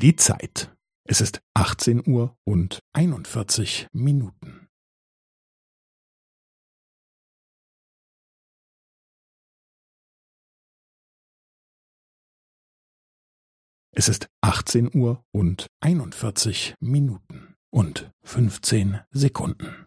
Die Zeit. Es ist 18 Uhr und 41 Minuten. Es ist 18 Uhr und 41 Minuten und 15 Sekunden.